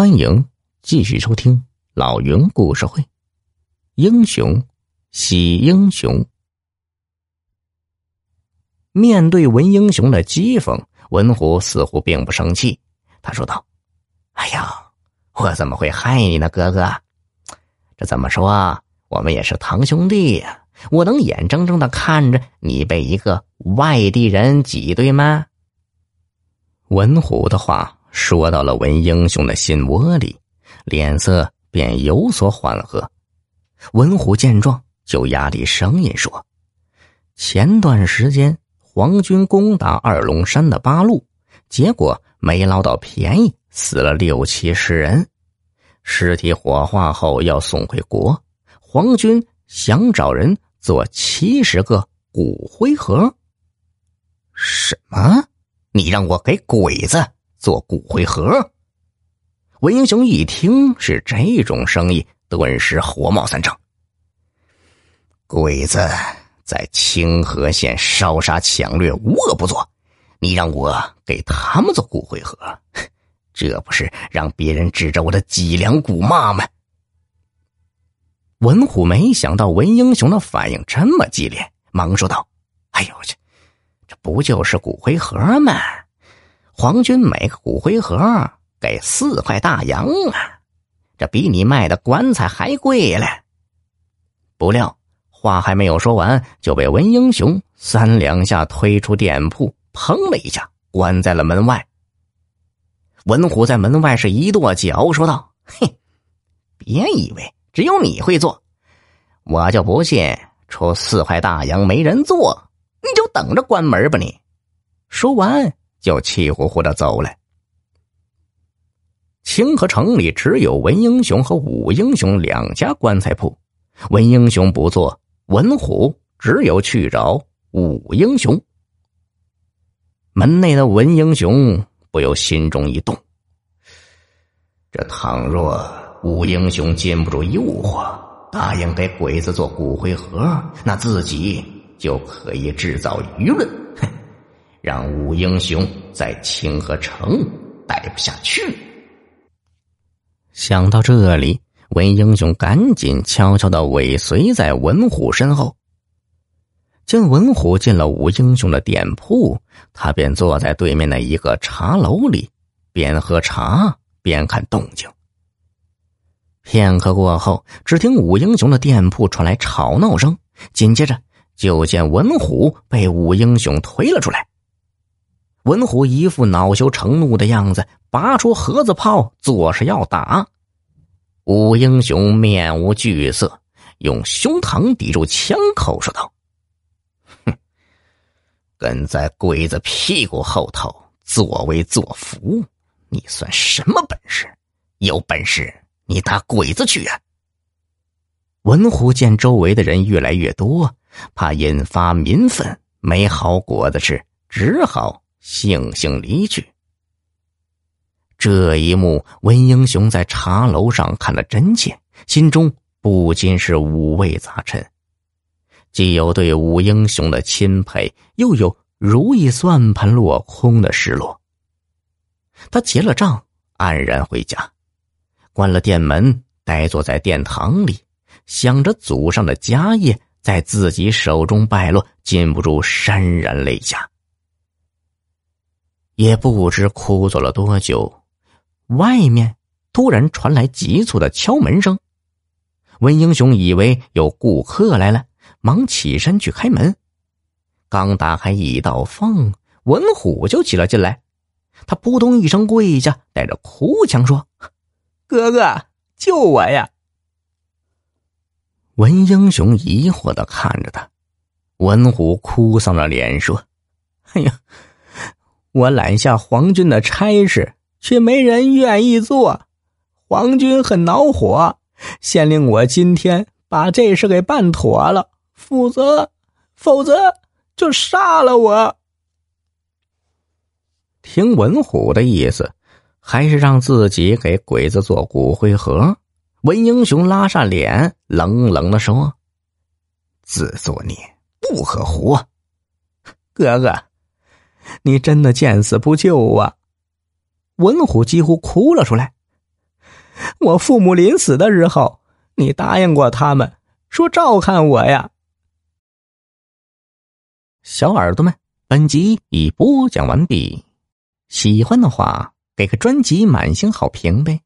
欢迎继续收听老云故事会，英雄惜英雄。面对文英雄的讥讽，文虎似乎并不生气。他说道：“哎呀，我怎么会害你呢，哥哥？这怎么说？我们也是堂兄弟呀！我能眼睁睁的看着你被一个外地人挤兑吗？”文虎的话。说到了文英雄的心窝里，脸色便有所缓和。文虎见状，就压低声音说：“前段时间皇军攻打二龙山的八路，结果没捞到便宜，死了六七十人。尸体火化后要送回国，皇军想找人做七十个骨灰盒。什么？你让我给鬼子？”做骨灰盒，文英雄一听是这种生意，顿时火冒三丈。鬼子在清河县烧杀抢掠，无恶不作，你让我给他们做骨灰盒，这不是让别人指着我的脊梁骨骂吗？文虎没想到文英雄的反应这么激烈，忙说道：“哎呦我去，这不就是骨灰盒吗？”皇军每个骨灰盒给四块大洋啊，这比你卖的棺材还贵嘞！不料话还没有说完，就被文英雄三两下推出店铺，砰的一下关在了门外。文虎在门外是一跺脚，说道：“嘿，别以为只有你会做，我就不信出四块大洋没人做，你就等着关门吧！”你说完。就气呼呼的走了。清河城里只有文英雄和武英雄两家棺材铺，文英雄不做，文虎只有去找武英雄。门内的文英雄不由心中一动：这倘若武英雄禁不住诱惑，答应给鬼子做骨灰盒，那自己就可以制造舆论。让武英雄在清河城待不下去。想到这里，文英雄赶紧悄悄的尾随在文虎身后。见文虎进了武英雄的店铺，他便坐在对面的一个茶楼里，边喝茶边看动静。片刻过后，只听武英雄的店铺传来吵闹声，紧接着就见文虎被武英雄推了出来。文虎一副恼羞成怒的样子，拔出盒子炮，作势要打。武英雄面无惧色，用胸膛抵住枪口，说道：“哼，跟在鬼子屁股后头作威作福，你算什么本事？有本事你打鬼子去啊！”文虎见周围的人越来越多，怕引发民愤，没好果子吃，只好。悻悻离去。这一幕，文英雄在茶楼上看得真切，心中不禁是五味杂陈，既有对武英雄的钦佩，又有如意算盘落空的失落。他结了账，黯然回家，关了店门，呆坐在殿堂里，想着祖上的家业在自己手中败落，禁不住潸然泪下。也不知哭坐了多久，外面突然传来急促的敲门声。文英雄以为有顾客来了，忙起身去开门。刚打开一道缝，文虎就挤了进来。他扑通一声跪下，带着哭腔说：“哥哥，救我呀！”文英雄疑惑的看着他，文虎哭丧着脸说：“哎呀。”我揽下皇军的差事，却没人愿意做，皇军很恼火，先令我今天把这事给办妥了，否则，否则就杀了我。听文虎的意思，还是让自己给鬼子做骨灰盒。文英雄拉上脸，冷冷的说：“自作孽，不可活，哥哥。”你真的见死不救啊！文虎几乎哭了出来。我父母临死的时候，你答应过他们，说照看我呀。小耳朵们，本集已播讲完毕，喜欢的话给个专辑满星好评呗。